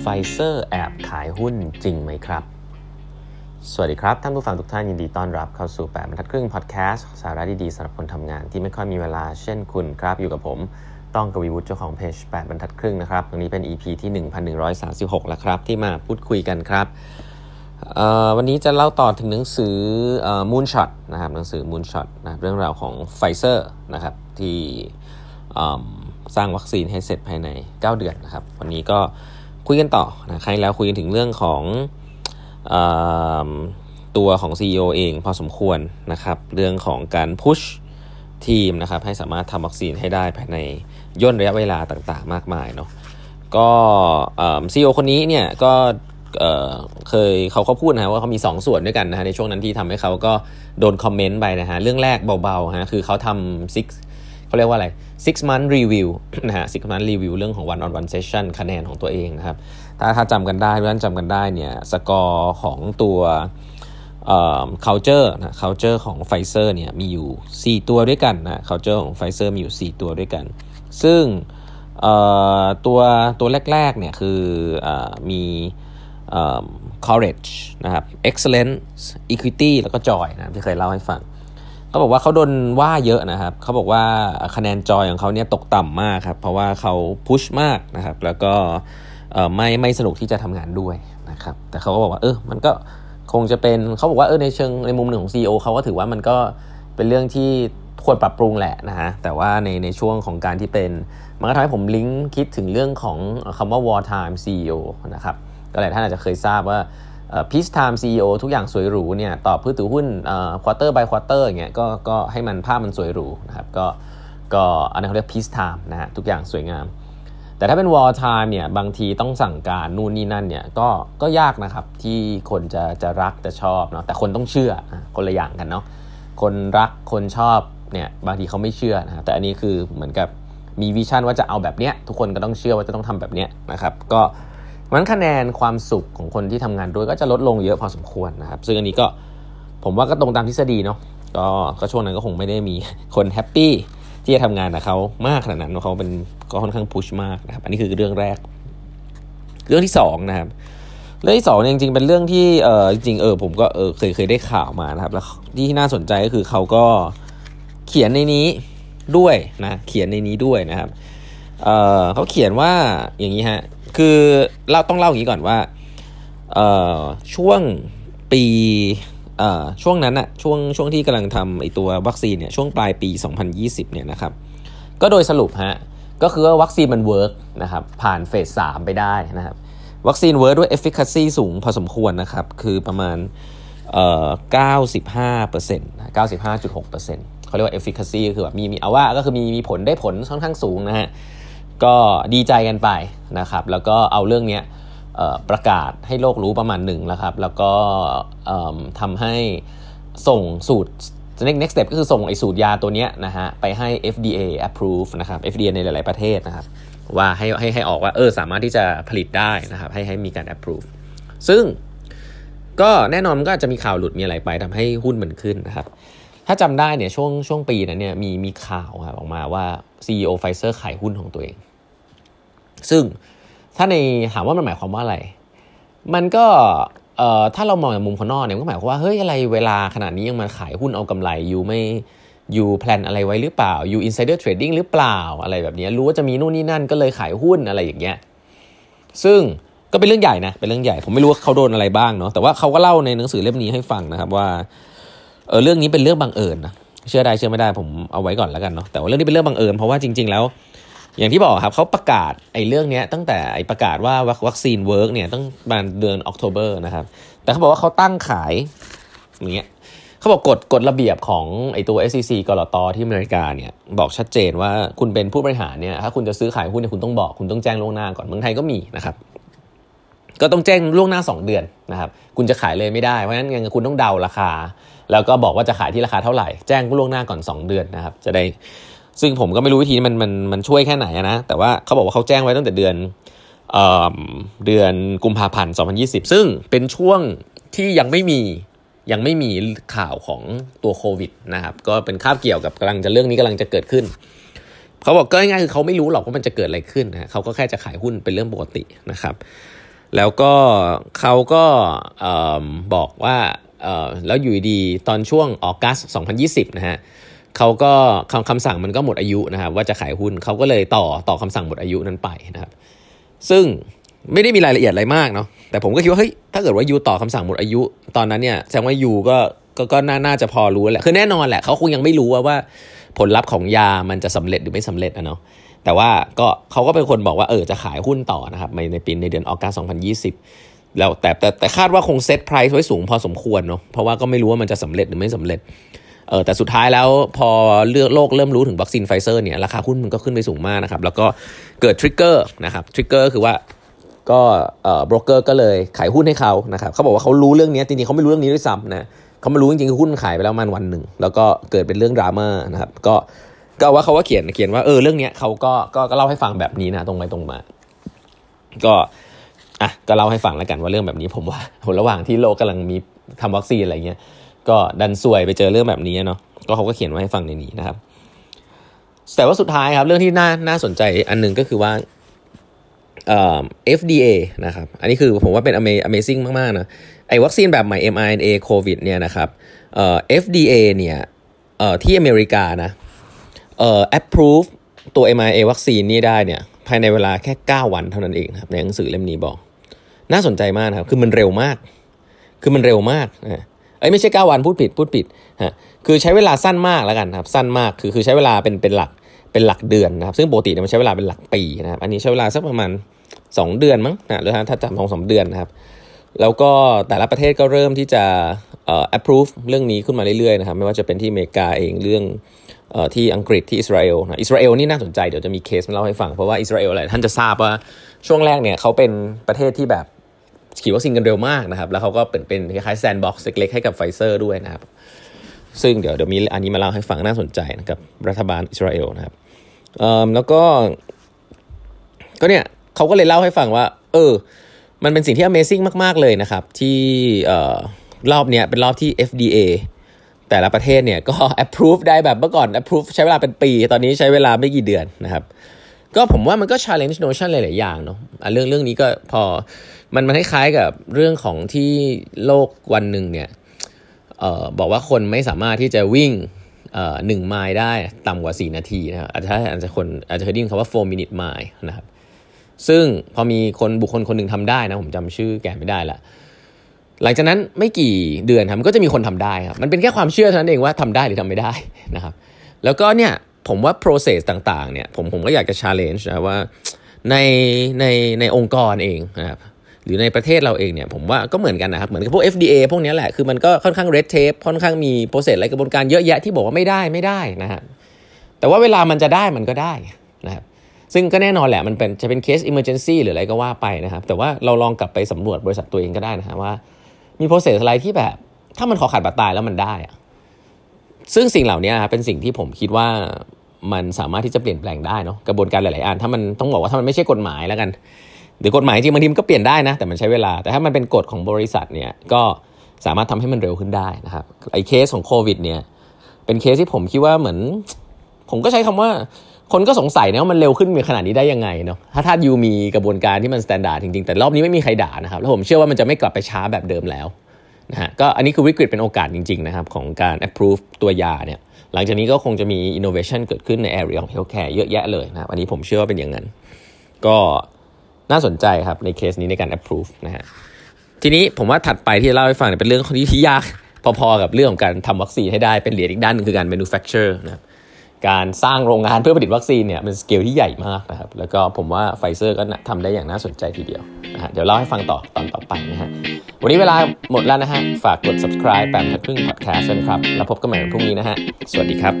ไฟเซอร์แอบขายหุ้นจริงไหมครับ สวัสดีครับ ท่านผู้ฟังทุกท่านยินดีต้อนรับเข้าสู่ 8บรรทัดครึ่งพอดแคสต์สาระดีๆสำหรับคนทำงานที่ไม่ค่อยมีเวลาเช่นคุณครับ อยู่กับผม ต้องกวีวุฒิเจ้าของเพจ8บรรทัดครึ่งนะครับตรงนี้เป็น EP ที่ 1136 แล้วครับ ที่มาพูดคุยกันครับ วันนี้จะเล่าต่อถึงหนังสือ Moonshot นะครับหนังสือ Moonshot นะเรื่องราวของไฟเซอร์นะครับที่สร้างวัคซีนให้เสร็จภายใน 9 เดือนนะครับ วันนี้ก็ คุยกันต่อนะครแล้วคุยกันถึงเรื่องของอตัวของ CEO เองพอสมควรนะครับ เรื่องของการพุชทีมนะครับให้สามารถทำวัคซีนให้ได้ภายในย่นระยะเวลาต่างๆ มากมายเนาะก็ซีอีโอคนนี้เนี่ยก็เคยเขาเขาพูดนะว่าเขามี 2 ส่วนด้วยกันนะฮะในช่วงนั้นที่ทำให้เขาก็โดนคอมเมนต์ไปนะฮะเรื่องแรกเบาๆฮะคือเขาทำซิก เขาเรียกว่าอะไร six month review นะฮะ six month review เรื่องของ one on one session คะแนนของตัวเองนะครับ ถ้าถ้าจำกันได้เพื่อนจำกันได้เนี่ยสกอร์ของตัวเอ่อ culture นะ culture ของ Pfizer เนี่ยมีอยู่ 4 ตัวด้วยกันนะ culture ของ Pfizer มีอยู่ 4 ตัวด้วยกัน ซึ่งตัวตัวแรกๆเนี่ยคืออมี courage นะครับ excellence equity แล้วก็ joy นะที่เคยเล่าให้ฟัง เขาบอกว่าเขาโดนว่าเยอะนะครับเขาบอกว่าคะแนนจอยของเขาเนี่ยตกต่ำมากครับเพราะว่าเขาพุชมากนะครับ แล้วก็ไม่ไม่สนุกที่จะทำงานด้วยนะครับ แต่เขาก็บอกว่าเออมันก็คงจะเป็นเขาบอกว่าเออในเชิงในมุมหนึ่งของ CEO เขาก็ถือว่ามันก็เป็นเรื่องที่ควรปรับปรุงแหละนะฮะแต่ว่าในในช่วงของการที่เป็นมันก็ทำให้ผมลิงก์คิดถึงเรื่องของคำว่า war time CEO นะครับก็หลายท่านอาจจะเคยทราบว่า peacetime CEO ทุกอย่างสวยหรูเนี่ยตอบผู้ถือหุ้น quarter by quarter อย่างเงี้ยก็ก็ให้มันภาพมันสวยหรูนะครับก็ก็อันนั้นเขาเรียก peacetime นะฮะทุกอย่างสวยงาม แต่ถ้าเป็น wartime เนี่ยบางทีต้องสั่งการนู่นนี่นั่นเนี่ยก็ก็ยากนะครับที่คนจะจะรักจะชอบเนาะแต่คนต้องเชื่อคนละอย่างกันเนาะคนรักคนชอบเนี่ยบางทีเขาไม่เชื่อนะแต่อันนี้คือเหมือนกับมี vision ว่าจะเอาแบบเนี้ยทุกคนก็ต้องเชื่อว่าจะต้องทำแบบเนี้ยนะครับก็ มันคะแนนความสุขของคนที่ทำงานด้วยก็จะลดลงเยอะพอสมควรนะครับ ซึ่งอันนี้ก็ผมว่าก็ตรงตามทฤษฎีเนาะก็ก็ช่วงนั้นก็คงไม่ได้มีคนแฮปปี้ที่จะทำงานกับเขามากขนาดนั้นเขาเป็นก็ค่อนข้างพุชมากนะครับอันนี้คือเรื่องแรก เรื่องที่2นะครับเรื่องที่สองจริงๆเป็นเรื่องที่เออจริงเออผมก็เออเคยเคยได้ข่าวมานะครับ แล้วที่น่าสนใจก็คือเขาก็เขียนในนี้ด้วยนะเขียนในนี้ด้วยนะครับเออเขาเขียนว่าอย่างนี้ฮะ คือเราต้องเล่าอย่างนี้ก่อนว่าช่วงปีช่วงนั้นอะช่วงช่วงที่กำลังทำไอตัววัคซีนเนี่ยช่วงปลายปี 2020 เนี่ยนะครับ ก็โดยสรุปฮะก็คือว่าวัคซีนมัน work นะครับผ่าน phase 3 ไปได้นะครับ วัคซีน work ด้วย efficacy สูงพอสมควรนะครับ คือประมาณเอ่อ95เปอร์เซ็นต์95.6เปอร์เซ็นต์เขาเรียกว่า efficacy ก็คือแบบมีมีเอาว่าก็คือมีมีผลได้ผลค่อนข้างสูงนะฮะ ก็ดีใจกันไปนะครับ แล้วก็เอาเรื่องนี้ประกาศให้โลกรู้ประมาณหนึ่งแล้วครับ แล้วก็ทำให้ส่งสูตร next step ก็คือส่งไอสูตรยาตัวนี้นะฮะไปให้ FDA approve นะครับ FDA ในหลาย ๆ ประเทศนะครับ ว่าให้ให้ให้ออกว่าเออสามารถที่จะผลิตได้นะครับ ให้ให้มีการ approve ซึ่งก็แน่นอนมันก็จะมีข่าวหลุดมีอะไรไปทำให้หุ้นมันขึ้นนะครับ ถ้าจำได้เนี่ยช่วงช่วงปีนั้นเนี่ยมีมีข่าวครับออกมาว่า CEO Pfizer ขายหุ้นของตัวเอง ซึ่งถ้าในถามว่ามันหมายความว่าอะไร มันก็เอ่อถ้าเรามองจากมุมคนนอกเนี่ยก็หมายความว่าเฮ้ยอะไรเวลาขนาดนี้ยังมาขายหุ้นเอากำไรอยู่ไม่อยู่ plan อะไรไว้หรือเปล่าอยู่ insider trading หรือเปล่าอะไรแบบนี้รู้ว่าจะมีนู่นนี่นั่นก็เลยขายหุ้นอะไรอย่างเงี้ยซึ่งก็เป็นเรื่องใหญ่นะเป็นเรื่องใหญ่ผมไม่รู้ว่าเขาโดนอะไรบ้างเนาะแต่ว่าเขาก็เล่าในหนังสือเล่มนี้ให้ฟังนะครับว่า เออเรื่องนี้เป็นเรื่องบังเอิญนะเชื่อได้เชื่อไม่ได้ผมเอาไว้ก่อนแล้วกันเนาะแต่ว่าเรื่องนี้เป็นเรื่องบังเอิญเพราะว่าจริง ๆ แล้ว อย่างที่บอกครับเขาประกาศไอ้เรื่องนี้ตั้งแต่ไอ้ประกาศว่าวัคซีน work เนี่ยตั้งประมาณเดือน October นะครับ แต่เขาบอกว่าเขาตั้งขายอย่างเงี้ยเขาบอกกฎกฎระเบียบของไอ้ตัว SEC กรตที่อเมริกาเนี่ยบอกชัดเจนว่าคุณเป็นผู้บริหารเนี่ยถ้าคุณจะซื้อขายหุ้นเนี่ยคุณต้องบอกคุณต้องแจ้งล่วงหน้าก่อนเมืองไทยก็มีนะครับ ก็ต้องแจ้งล่วงหน้า 2 เดือนนะครับ คุณจะขายเลยไม่ได้ เพราะฉะนั้นงคุณต้องเดาราคา แล้วก็บอกว่าจะขายที่ราคาเท่าไหร่ แจ้งล่วงหน้าก่อน 2 เดือนนะครับ จะได้ ซึ่งผมก็ไม่รู้วิธีมันมันมันช่วยแค่ไหนนะ แต่ว่าเขาบอกว่าเขาแจ้งไว้ตั้งแต่เดือนเอ่อเดือนกุมภาพันธ์ 2020 ซึ่งเป็นช่วงที่ยังไม่มียังไม่มีข่าวของตัวโควิดนะครับ ก็เป็นคาบเกี่ยวกับกำลังจะเรื่องนี้กำลังจะเกิดขึ้น เขาบอกก็ง่ายๆคือเขาไม่รู้หรอกว่ามันจะเกิดอะไรขึ้นนะเขาก็แค่จะขายหุ้นเป็นเรื่องปกตินะครับ แล้วก็เขาก็บอกว่าแล้วอยู่ดีตอนช่วงออกัส 2020 นะฮะเขาก็คำคำสั่งมันก็หมดอายุนะครับว่าจะขายหุ้นเขาก็เลยต่อต่อคำสั่งหมดอายุนั้นไปนะครับ ซึ่งไม่ได้มีรายละเอียดอะไรมากเนาะแต่ผมก็คิดว่าเฮ้ยถ้าเกิดว่ายูต่อคำสั่งหมดอายุ ตอนนั้นเนี่ยแสดงว่ายูก็ก็ก็น่าจะพอรู้แหละคือแน่นอนแหละเขาคงยังไม่รู้ว่าว่าผลลัพธ์ของยามันจะสำเร็จหรือไม่สำเร็จนะเนาะ แต่ว่าก็เขาก็เป็นคนบอกว่าเออจะขายหุ้นต่อนะครับในในปีในเดือน August 2020 แล้วแต่แต่แต่คาดว่าคง set price ไว้สูงพอสมควรเนาะเพราะว่าก็ไม่รู้ว่ามันจะสำเร็จหรือไม่สำเร็จเออแต่สุดท้ายแล้วพอเลือกโลกเริ่มรู้ถึงวัคซีนไฟเซอร์เนี่ยราคาหุ้นมันก็ขึ้นไปสูงมากนะครับแล้วก็เกิด trigger นะครับ trigger คือว่าก็เอ่อโบรกเกอร์ก็เลยขายหุ้นให้เขานะครับเขาบอกว่าเขารู้เรื่องนี้จริงๆเขาไม่รู้เรื่องนี้ด้วยซ้ำนะเขามารู้จริงๆคือหุ้นขายไปแล้วมันวันหนึ่งแล้วก็เกิดเป็นเรื่องดราม่านะครับก็ ก็ว่าเขาว่าเขียนเขียนว่าเออเรื่องเนี้ยเขาก็ก็ก็เล่าให้ฟังแบบนี้นะตรงไปตรงมา ก็อะก็เล่าให้ฟังแล้วกันว่าเรื่องแบบนี้ผมว่าระหว่างที่โลกกำลังมีทำวัคซีนอะไรเงี้ยก็ดันซวยไปเจอเรื่องแบบนี้เนาะก็เขาก็เขียนไว้ให้ฟังในนี้นะครับ แต่ว่าสุดท้ายครับ เรื่องที่น่าน่าสนใจอันหนึ่งก็คือว่าเอ่อ FDA นะครับ อันนี้คือผมว่าเป็น Amazing มาก ๆ นะไอ้วัคซีนแบบใหม่ mRNA โควิดเนี่ยนะครับเอ่อ FDA เนี่ยเอ่อที่อเมริกานะ เอ่อ approve ตัว mRNA วัคซีนนี้ได้เนี่ยภายในเวลาแค่ 9 วันเท่านั้นเองครับในหนังสือเล่มนี้บอก น่าสนใจมากนะครับ คือมันเร็วมาก คือมันเร็วมากนะเอ้ยไม่ใช่ 9 วันพูดผิดพูดผิดฮะคือใช้เวลาสั้นมากแล้วกันครับ สั้นมากคือคือใช้เวลาเป็นเป็นหลักเป็นหลักเดือนนะครับ ซึ่งปกติมันใช้เวลาเป็นหลักปีนะครับ อันนี้ใช้เวลาสักประมาณ 2 เดือนมั้งนะหรือถ้าจำสองสามเดือนนะครับ แล้วก็แต่ละประเทศก็เริ่มที่จะเอ่อ approve เรื่องนี้ขึ้นมาเรื่อยๆนะครับ ไม่ว่าจะเป็นที่อเมริกาเองเรื่อง ที่อังกฤษที่อิสราเอลนะอิสราเอลนี่น่าสนใจเดี๋ยวจะมีเคสมาเล่าให้ฟัง เพราะว่าอิสราเอลอะไรท่านจะทราบว่าช่วงแรกเนี่ยเขาเป็นประเทศที่แบบฉีดวัคซีนกันเร็วมากนะครับ แล้วเขาก็เป็นเป็นคล้ายๆ sandbox เล็กๆให้กับไฟเซอร์ด้วยนะครับ ซึ่งเดี๋ยวเดี๋ยวมีอันนี้มาเล่าให้ฟังน่าสนใจนะครับรัฐบาลอิสราเอลนะครับแล้วก็ ก็เนี่ยเขาก็เลยเล่าให้ฟังว่า เออ มันเป็นสิ่งที่ Amazing มาก ๆ เลยนะครับ ที่รอบเนี้ยเป็นรอบที่ FDA แต่ละประเทศเนี่ยก็ approve ได้แบบเมื่อก่อน approve ใช้เวลาเป็นปี ตอนนี้ใช้เวลาไม่กี่เดือนนะครับก็ผมว่ามันก็ challenge notion หลาย ๆ อย่างเนาะเรื่องเรื่องนี้ก็พอมันมันคล้ายๆกับเรื่องของที่โลกวันหนึ่งเนี่ยออบอกว่าคนไม่สามารถที่จะวิ่งหนึ่งไมล์ได้ต่ำกว่า 4 นาทีนะครับอาจจะอาจจะคนอาจจะเคยได้ยินคำว่า4 minute mile นะครับซึ่งพอมีคนบุคคลคนหนึ่งทำได้นะ ผมจำชื่อแกไม่ได้ละ หลังจากนั้นไม่กี่เดือนครับก็จะมีคนทำได้ครับมันเป็นแค่ความเชื่อเท่านั้นเองว่าทำได้หรือทำไม่ได้นะครับแล้วก็เนี่ยผมว่า process ต่างๆเนี่ยผมผมก็อยากจะ challenge นะว่าในในในองค์กรเองนะครับหรือในประเทศเราเองเนี่ยผมว่าก็เหมือนกันนะครับเหมือนกับพวก FDA พวกนี้แหละคือมันก็ค่อนข้าง red tape ค่อนข้างมีโปรเซสอะไรกระบวนการเยอะแยะที่บอกว่าไม่ได้ไม่ได้นะฮะแต่ว่าเวลามันจะได้มันก็ได้นะครับซึ่งก็แน่นอนแหละมันเป็นจะเป็นเคส emergency หรืออะไรก็ว่าไปนะครับ แต่ว่าเราลองกลับไปสำรวจบริษัทตัวเองก็ได้นะฮะว่า มีโปรเซสอะไรที่แบบ ถ้ามันขอขาดบาดตายแล้วมันได้อะซึ่งสิ่งเหล่านี้เป็นสิ่งที่ผมคิดว่ามันสามารถที่จะเปลี่ยนแปลงได้เนาะกระบวนการหลาย ๆ อันถ้ามันต้องบอกว่าถ้ามันไม่ใช่กฎหมายแล้วกัน หรือกฎหมายจริงบางทีมันก็เปลี่ยนได้นะ แต่มันใช้เวลาแต่ถ้ามันเป็นกฎของบริษัทเนี่ยก็สามารถทำให้มันเร็วขึ้นได้นะครับไอ้เคสของโควิดเนี่ยเป็นเคสที่ผมคิดว่าเหมือน ผมก็ใช้คำว่า คนก็สงสัยนะว่ามันเร็วขึ้นมาขนาดนี้ได้ยังไงเนาะถ้าถ้า you มีกระบวนการที่มัน standard จริงๆ แต่รอบนี้ไม่มีใครด่านะครับ แล้วผมเชื่อว่ามันจะไม่กลับไปช้าแบบเดิมแล้วนะฮะก็อันนี้คือวิกฤตเป็นโอกาสจริงๆนะครับของการ approve ตัวยาเนี่ยหลังจากนี้ก็คงจะมี innovation เกิดขึ้นใน area ของ healthcare เยอะแยะเลยนะครับอันนี้ผมเชื่อว่าเป็นอย่างนั้น ก็น่าสนใจครับในเคสนี้ในการ approve นะฮะทีนี้ผมว่าถัดไปที่จะเล่าให้ฟังเนี่ยเป็นเรื่องที่ที่ยากพอๆกับเรื่องของการทำวัคซีนให้ได้เป็นเหรียญอีกด้านนึงคือการ manufacture นะครับ การสร้างโรงงานเพื่อผลิตวัคซีนเนี่ยเป็นสเกลที่ใหญ่มากนะครับ แล้วก็ผมว่าไฟเซอร์ก็ทำได้อย่างน่าสนใจทีเดียวนะฮะเดี๋ยวเล่าให้ฟังต่อตอนต่อไปนะฮะวันนี้เวลาหมดแล้วนะฮะ ฝากกด subscribe แปดบรรทัดครึ่ง podcast นะครับ แล้วพบกันใหม่วันพรุ่งนี้นะฮะ สวัสดีครับ